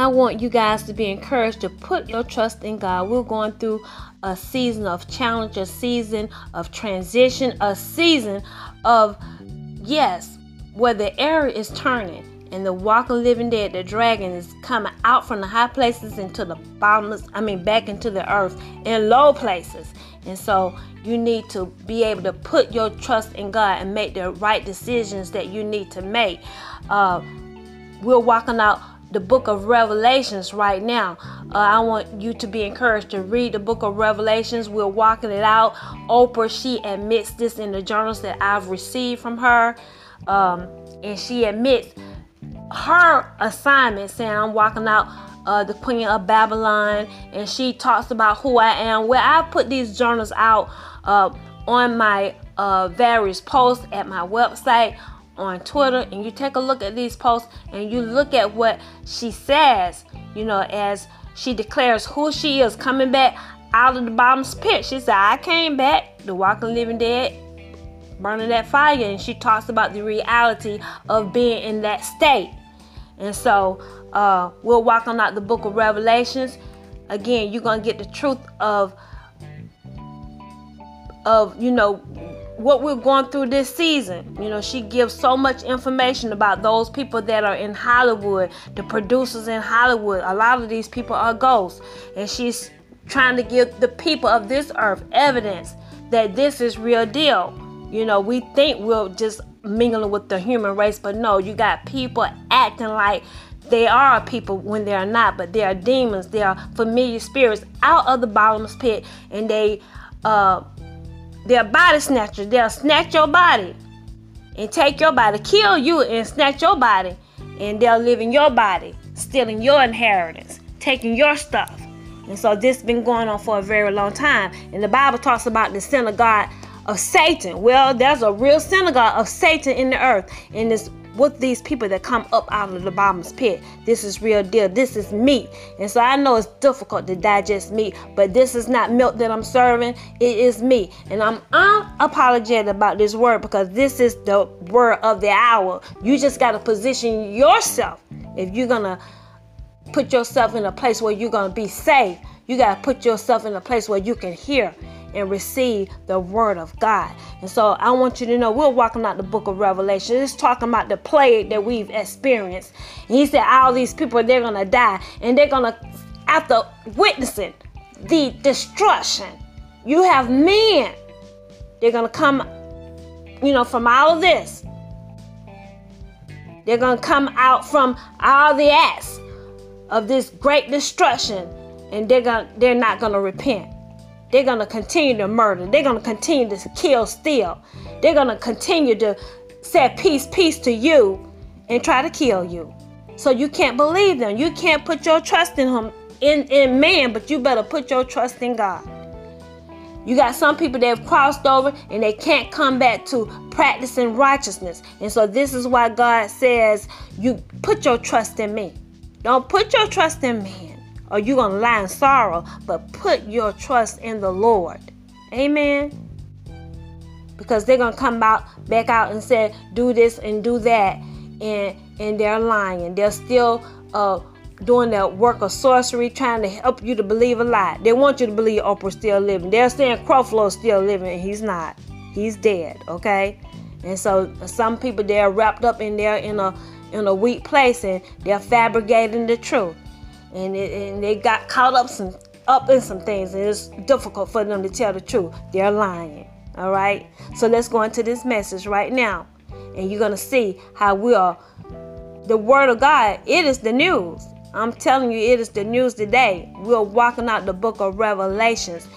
I want you guys to be encouraged to put your trust in God. We're going through a season of challenge, a season of transition, a season of, yes, where the air is turning and the walking living dead, the dragon is coming out from the high places into the bottomless, I mean, back into the earth in low places. And so you need to be able to put your trust in God and make the right decisions that you need to make. Uh, we're walking out the book of Revelations right now. Uh, I want you to be encouraged to read the book of Revelations. We're walking it out. Oprah, she admits this in the journals that I've received from her. Um, and she admits her assignment saying, I'm walking out uh, the Queen of Babylon. And she talks about who I am. Where I put these journals out uh, on my uh, various posts at my website on Twitter and you take a look at these posts and you look at what she says, you know, as she declares who she is coming back out of the bottom's pit. She said, I came back, the walking living dead, burning that fire. And she talks about the reality of being in that state. And so uh, we're walking out the book of Revelations. Again, you're going to get the truth of of you know what we're going through this season. You know, she gives so much information about those people that are in Hollywood, the producers in Hollywood. A lot of these people are ghosts. And she's trying to give the people of this earth evidence that this is real deal. You know, we think we're just mingling with the human race, but no, you got people acting like they are people when they are not, but they are demons, they are familiar spirits out of the bottomless pit, and they uh they're body snatchers. They'll snatch your body and take your body, kill you and snatch your body, and they'll live in your body, stealing your inheritance, taking your stuff. And so this has been going on for a very long time. And the Bible talks about the synagogue of Satan. Well, there's a real synagogue of Satan in the earth. And this with these people that come up out of the bottomless pit. This is real deal. This is meat. And so I know it's difficult to digest meat, but this is not milk that I'm serving. It is meat. And I'm unapologetic about this word because this is the word of the hour. You just got to position yourself if you're going to put yourself in a place where you're going to be safe. You got to put yourself in a place where you can hear and receive the word of God. And so I want you to know we're walking out the book of Revelation. It's talking about the plague that we've experienced. And he said, all these people, they're going to die. And they're going to, after witnessing the destruction, you have men. They're going to come, you know, from all of this. They're going to come out from all the acts of this great destruction. And they're to they're not going to repent. They're going to continue to murder. They're going to continue to kill, steal. They're going to continue to say peace, peace to you and try to kill you. So you can't believe them. You can't put your trust in him in, in man, but you better put your trust in God. You got some people that have crossed over and they can't come back to practicing righteousness. And so this is why God says, you put your trust in me. Don't put your trust in man or you're going to lie in sorrow, but put your trust in the Lord. Amen. Because they're going to come out back out and say, do this and do that. And, and they're lying. They're still uh, doing that work of sorcery, trying to help you to believe a lie. They want you to believe Oprah's still living. They're saying Creflo's still living, and he's not. He's dead, okay? And so some people they're wrapped up in there in a in a weak place and they're fabricating the truth and, it, and they got caught up some up in some things and it's difficult for them to tell the truth. They're lying all right? So let's go into this message right now and you're gonna see how we are. The word of god it is the news. I'm telling you it is the news today. We're walking out the book of revelations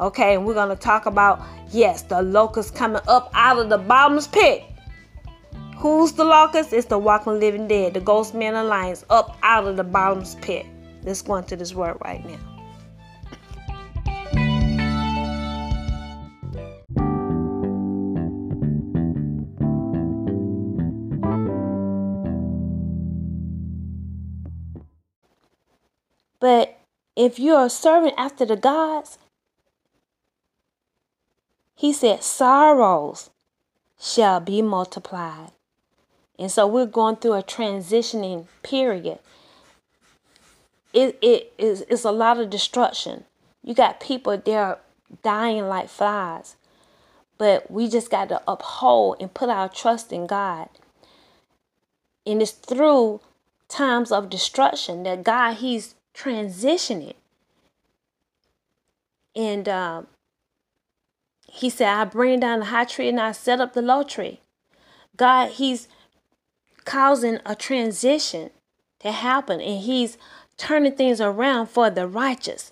okay? And we're gonna talk about yes the locust coming up out of the bottomless pit. Who's the locust? It's the walking living dead, the ghost man alliance up out of the bottomless pit. Let's go into this word right now. But if you are serving after the gods, he said, sorrows shall be multiplied. And so we're going through a transitioning period it, it is it's a lot of destruction. You got people there dying like flies. But we just got to uphold and put our trust in God. And it's through times of destruction that God, He's transitioning. And um, He said, I bring down the high tree and I set up the low tree. God, He's causing a transition to happen and He's turning things around for the righteous.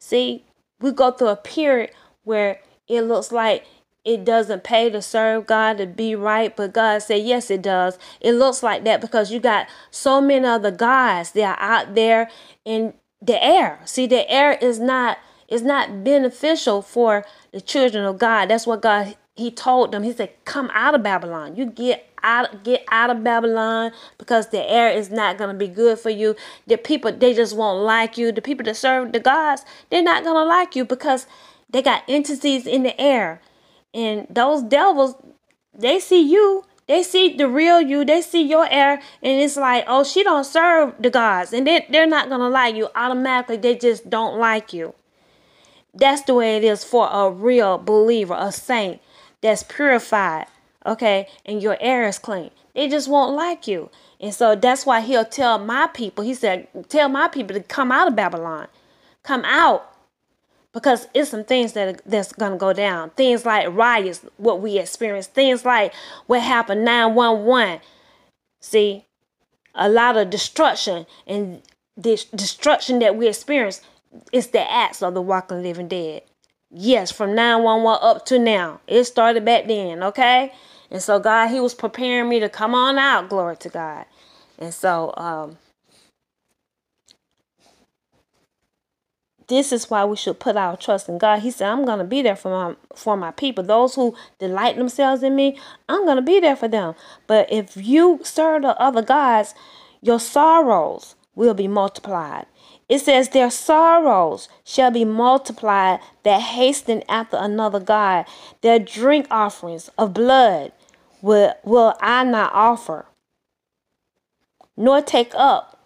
See, we go through a period where it looks like it doesn't pay to serve God to be right, but God said, yes, it does. It looks like that because you got so many other guys that are out there in the air. See, the air is not is not beneficial for the children of God. That's what God He told them. He said, "Come out of Babylon. You get out, get out of Babylon because the air is not gonna be good for you. The people they just won't like you. The people that serve the gods, they're not gonna like you because they got entities in the air and those devils, they see you. They see the real you. They see your air. And it's like, oh, she don't serve the gods. And they, they're not to like you. Automatically, they just don't like you. That's the way it is for a real believer, a saint that's purified. Okay. And your air is clean. They just won't like you. And so that's why he'll tell my people, he said, tell my people to come out of Babylon. Come out because it's some things that that's gonna go down. Things like riots, what we experienced. Things like what happened 911. See, a lot of destruction and this destruction that we experience is the acts of the walking living dead. Yes, from 911 up to now. It started back then, okay? And so God, He was preparing me to come on out, glory to God. And so um this is why we should put our trust in God. He said, I'm going to be there for my for my people. Those who delight themselves in me, I'm going to be there for them. But if you serve the other gods, your sorrows will be multiplied. It says, Their sorrows shall be multiplied that hasten after another God. Their drink offerings of blood will, will I not offer, nor take up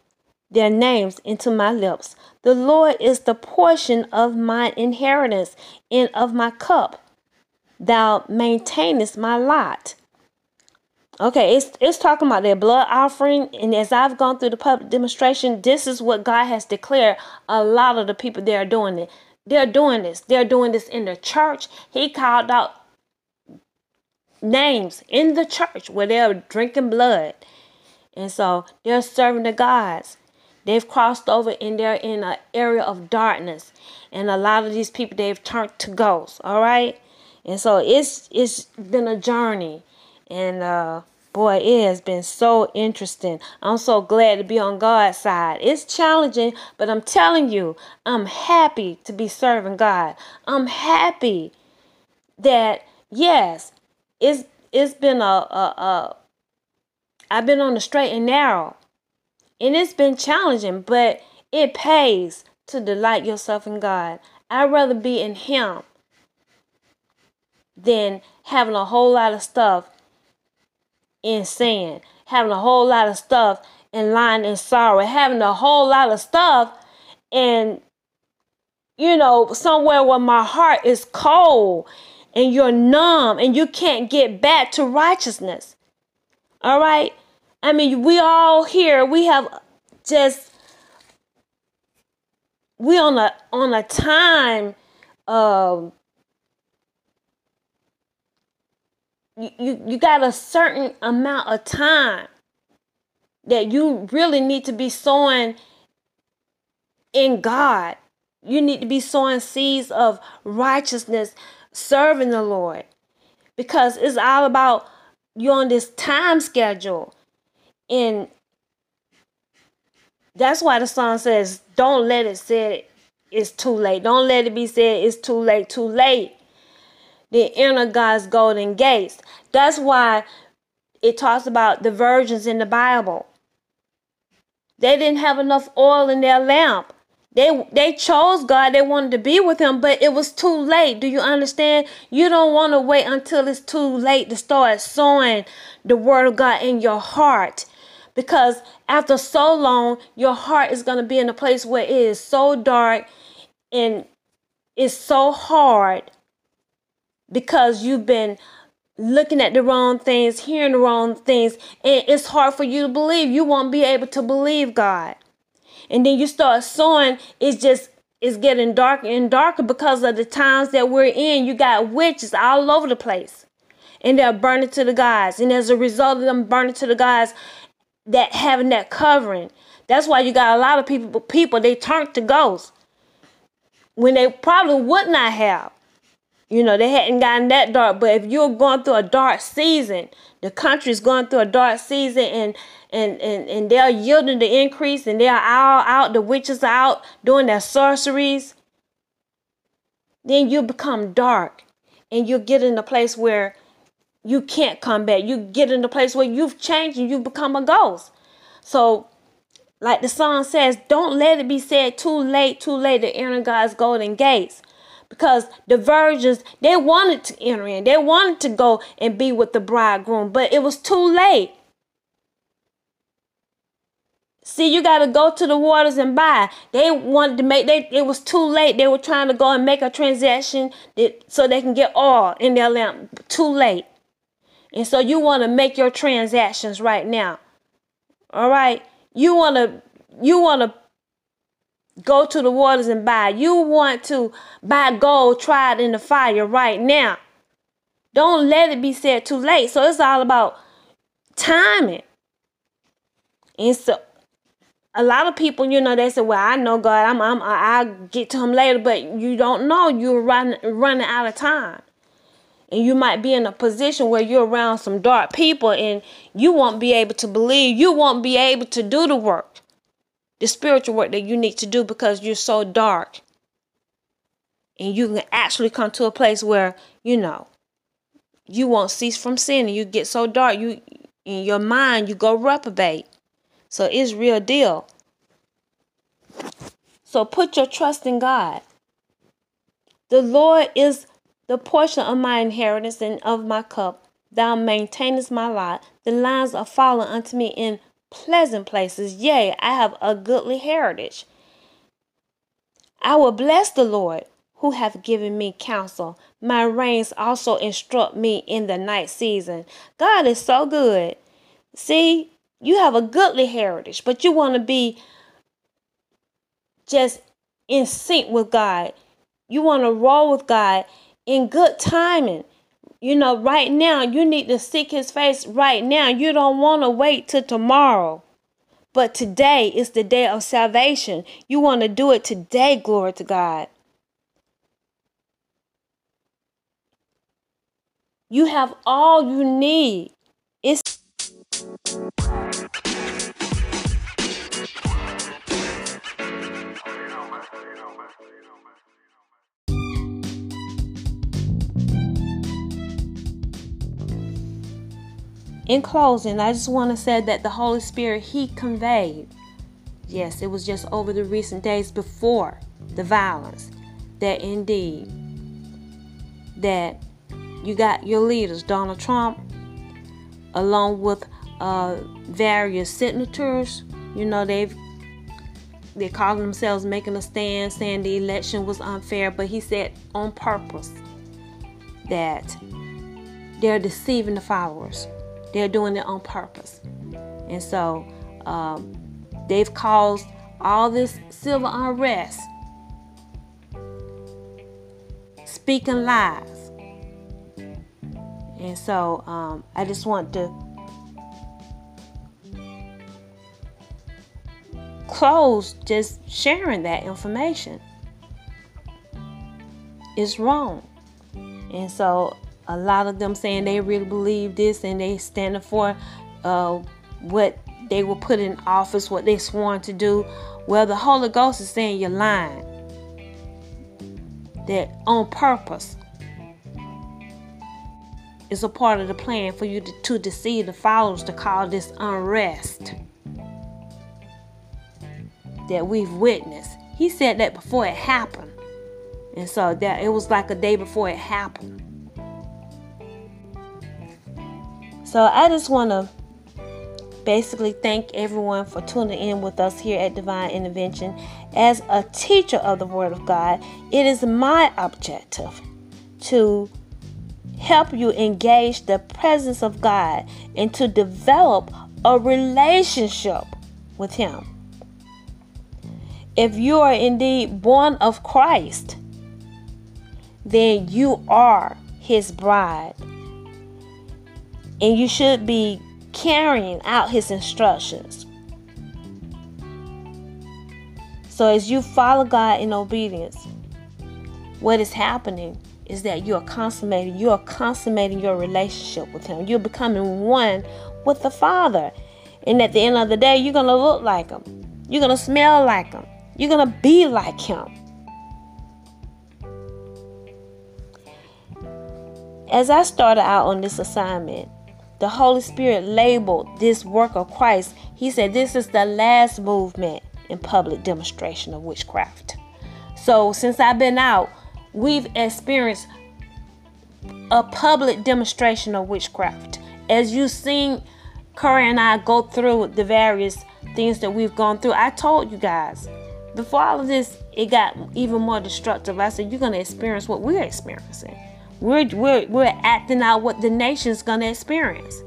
their names into my lips. The Lord is the portion of my inheritance and of my cup. Thou maintainest my lot. Okay, it's it's talking about their blood offering, and as I've gone through the public demonstration, this is what God has declared. A lot of the people they are doing it. They're doing this. They're doing this in the church. He called out names in the church where they're drinking blood, and so they're serving the gods. They've crossed over and they're in an area of darkness. And a lot of these people they've turned to ghosts. All right. And so it's it's been a journey. And uh boy, it has been so interesting. I'm so glad to be on God's side. It's challenging, but I'm telling you, I'm happy to be serving God. I'm happy that yes, it's it's been a, a, a I've been on the straight and narrow. And it's been challenging, but it pays to delight yourself in God. I'd rather be in Him than having a whole lot of stuff in sin, having a whole lot of stuff in lying and sorrow, having a whole lot of stuff and you know, somewhere where my heart is cold and you're numb and you can't get back to righteousness. All right? I mean, we all here, we have just we on a on a time um you, you you got a certain amount of time that you really need to be sowing in God. You need to be sowing seeds of righteousness, serving the Lord. Because it's all about you on this time schedule. And that's why the song says, Don't let it say it's too late. Don't let it be said it's too late, too late. The inner God's golden gates. That's why it talks about the virgins in the Bible. They didn't have enough oil in their lamp. They they chose God. They wanted to be with him, but it was too late. Do you understand? You don't want to wait until it's too late to start sowing the word of God in your heart Because after so long, your heart is going to be in a place where it is so dark and it's so hard because you've been looking at the wrong things, hearing the wrong things, and it's hard for you to believe. You won't be able to believe God. And then you start sowing, it's just it's getting darker and darker because of the times that we're in. You got witches all over the place. And they're burning to the gods. And as a result of them burning to the gods, that having that covering. That's why you got a lot of people people they turn to ghosts when they probably would not have. You know, they hadn't gotten that dark. But if you're going through a dark season, the country's going through a dark season and and, and, and they're yielding the increase and they're all out, the witches are out doing their sorceries, then you become dark and you get in a place where you can't come back. You get in a place where you've changed and you become a ghost. So, like the song says, don't let it be said too late, too late to enter God's golden gates because the virgins they wanted to enter in they wanted to go and be with the bridegroom but it was too late see you got to go to the waters and buy they wanted to make they it was too late they were trying to go and make a transaction that, so they can get oil in their lamp too late and so you want to make your transactions right now all right you want to you want to Go to the waters and buy. You want to buy gold tried in the fire right now. Don't let it be said too late. So it's all about timing. And so a lot of people, you know, they say, "Well, I know God. I'm, I'm, I'll get to Him later," but you don't know. You're running, running out of time, and you might be in a position where you're around some dark people, and you won't be able to believe. You won't be able to do the work the spiritual work that you need to do because you're so dark. And you can actually come to a place where, you know, you won't cease from sinning. You get so dark, you in your mind, you go reprobate. So it's real deal. So put your trust in God. The Lord is the portion of my inheritance and of my cup. Thou maintainest my lot. The lines are fallen unto me in pleasant places. Yea, I have a goodly heritage. I will bless the Lord who hath given me counsel. My reins also instruct me in the night season. God is so good. See, you have a goodly heritage, but you want to be just in sync with God. You want to roll with God in good timing. You know, right now, you need to seek his face right now. You don't want to wait till tomorrow. But today is the day of salvation. You want to do it today, glory to God. You have all you need. It's In closing, I just want to say that the Holy Spirit, He conveyed, yes, it was just over the recent days before the violence, that indeed, that you got your leaders, Donald Trump, along with uh, various senators, you know, they've they're calling themselves making a stand saying the election was unfair, but he said on purpose that they're deceiving the followers. They're doing it on purpose. And so um, they've caused all this civil unrest, speaking lies. And so um, I just want to close just sharing that information. It's wrong. And so a lot of them saying they really believe this and they standing for uh, what they were put in office, what they sworn to do. Well, the Holy Ghost is saying you're lying. That on purpose is a part of the plan for you to, to deceive the followers to call this unrest that we've witnessed. He said that before it happened. And so that it was like a day before it happened. So I just want to basically thank everyone for tuning in with us here at Divine Intervention. As a teacher of the Word of God, it is my objective to help you engage the presence of God and to develop a relationship with Him. If you are indeed born of Christ, then you are His bride. And you should be carrying out His instructions. So, as you follow God in obedience, what is happening is that you are consummating, you are consummating your relationship with Him. You're becoming one with the Father. And at the end of the day, you're going to look like Him. You're going to smell like Him. You're going to be like Him. As I started out on this assignment, the Holy Spirit labeled this work of Christ. He said this is the last movement in public demonstration of witchcraft. So, since I've been out, we've experienced a public demonstration of witchcraft. As you've seen Curry and I go through the various things that we've gone through, I told you guys before all of this, it got even more destructive. I said, You're going to experience what we're experiencing. We're, we're, we're acting out what the nation's going to experience.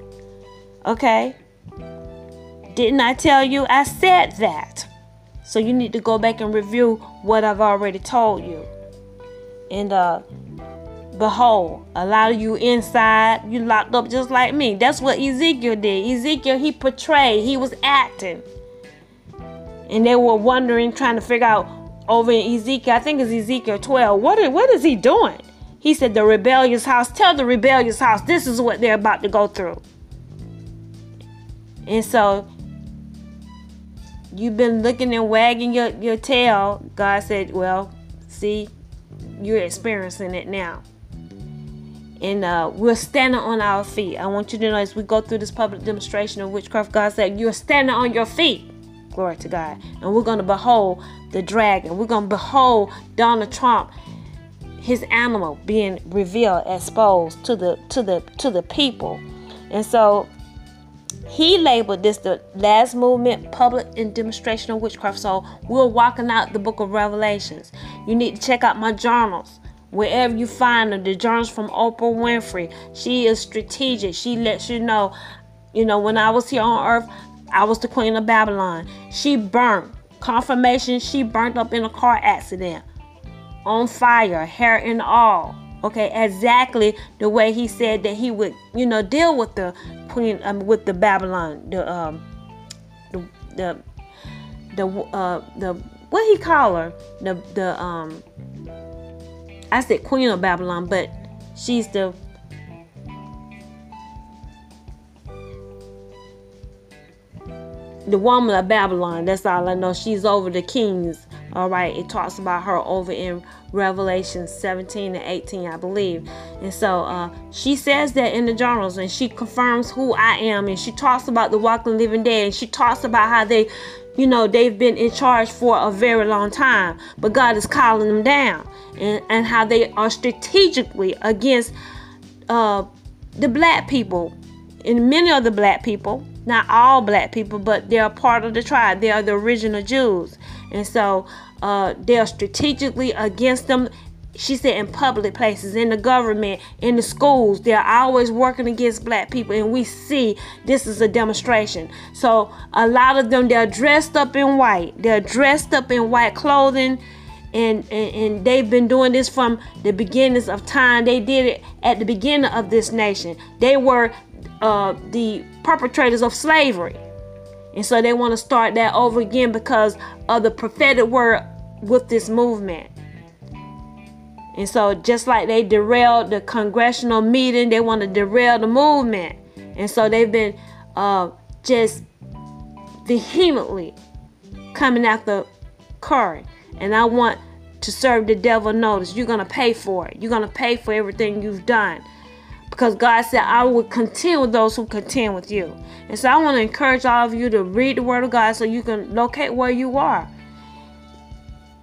Okay? Didn't I tell you? I said that. So you need to go back and review what I've already told you. And uh behold, a lot of you inside, you locked up just like me. That's what Ezekiel did. Ezekiel he portrayed, he was acting. And they were wondering, trying to figure out over in Ezekiel, I think it's Ezekiel 12, what is, what is he doing? He said, The rebellious house, tell the rebellious house, this is what they're about to go through. And so you've been looking and wagging your, your tail. God said, Well, see, you're experiencing it now. And uh, we're standing on our feet. I want you to know as we go through this public demonstration of witchcraft, God said, You're standing on your feet. Glory to God. And we're going to behold the dragon. We're going to behold Donald Trump his animal being revealed, exposed to the to the to the people. And so he labeled this the last movement, public and demonstration of witchcraft. So we're walking out the book of Revelations. You need to check out my journals. Wherever you find them, the journals from Oprah Winfrey. She is strategic. She lets you know, you know, when I was here on earth, I was the queen of Babylon. She burnt. Confirmation, she burnt up in a car accident on fire, hair and all. Okay, exactly the way he said that he would, you know, deal with the queen, um, with the Babylon, the um, the the the uh the what he call her, the the um. I said queen of Babylon, but she's the the woman of Babylon. That's all I know. She's over the kings all right, it talks about her over in Revelation 17 and 18, I believe. And so uh, she says that in the journals and she confirms who I am. And she talks about the walking living dead. And she talks about how they, you know, they've been in charge for a very long time. But God is calling them down. And, and how they are strategically against uh, the black people and many of the black people not all black people, but they're part of the tribe. They are the original Jews. And so uh, they're strategically against them. She said in public places, in the government, in the schools, they're always working against black people, and we see this is a demonstration. So a lot of them they're dressed up in white. They're dressed up in white clothing. And, and, and, they've been doing this from the beginnings of time. They did it at the beginning of this nation. They were uh, the perpetrators of slavery. And so they want to start that over again because of the prophetic word with this movement. And so, just like they derailed the congressional meeting, they want to derail the movement. And so, they've been uh, just vehemently coming after Curry. And I want to serve the devil notice. You're going to pay for it. You're going to pay for everything you've done because God said, I will contend with those who contend with you. And so I want to encourage all of you to read the Word of God so you can locate where you are.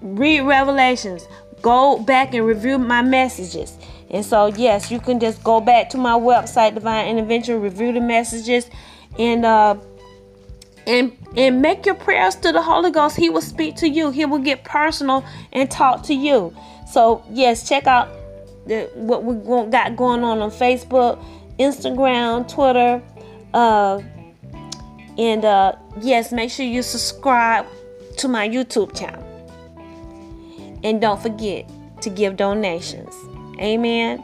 Read Revelations. Go back and review my messages. And so, yes, you can just go back to my website, Divine Intervention, review the messages, and uh, and and make your prayers to the Holy Ghost. He will speak to you. He will get personal and talk to you. So yes, check out what we got going on on Facebook, Instagram, Twitter, uh, and uh, yes, make sure you subscribe to my YouTube channel. And don't forget to give donations. Amen.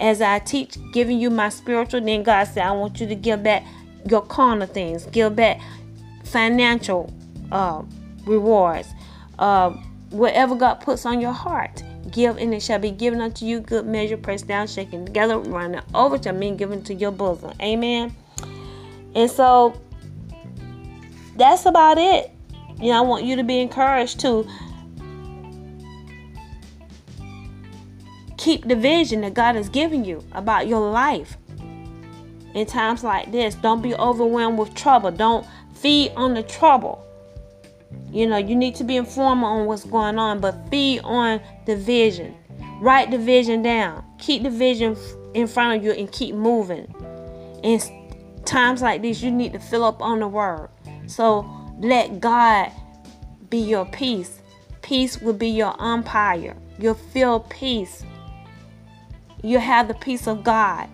As I teach, giving you my spiritual, then God said, I want you to give back your carnal things, give back financial uh, rewards, uh, whatever God puts on your heart. Give and it shall be given unto you good measure, pressed down, shaken together, running over to me, given to your bosom. Amen. And so that's about it. You know, I want you to be encouraged to keep the vision that God has given you about your life. In times like this, don't be overwhelmed with trouble. Don't feed on the trouble. You know, you need to be informed on what's going on, but feed on the vision. Write the vision down. Keep the vision in front of you and keep moving. In times like this, you need to fill up on the word. So let God be your peace. Peace will be your umpire. You'll feel peace. You'll have the peace of God.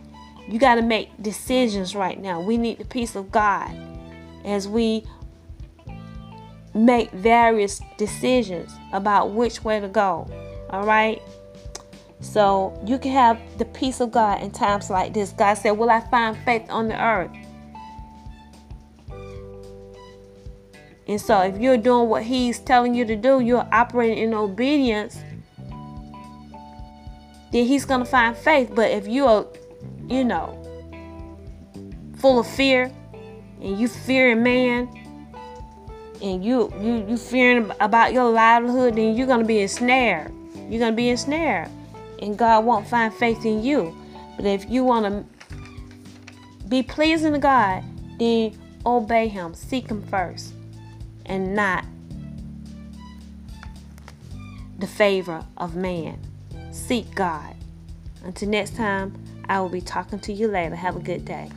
You got to make decisions right now. We need the peace of God as we make various decisions about which way to go. All right? So you can have the peace of God in times like this. God said, Will I find faith on the earth? And so if you're doing what He's telling you to do, you're operating in obedience, then He's going to find faith. But if you are, you know, full of fear and you fearing man, and you you you fearing about your livelihood, then you're gonna be ensnared. You're gonna be ensnared, and God won't find faith in you. But if you want to be pleasing to God, then obey Him, seek Him first, and not the favor of man. Seek God. Until next time, I will be talking to you later. Have a good day.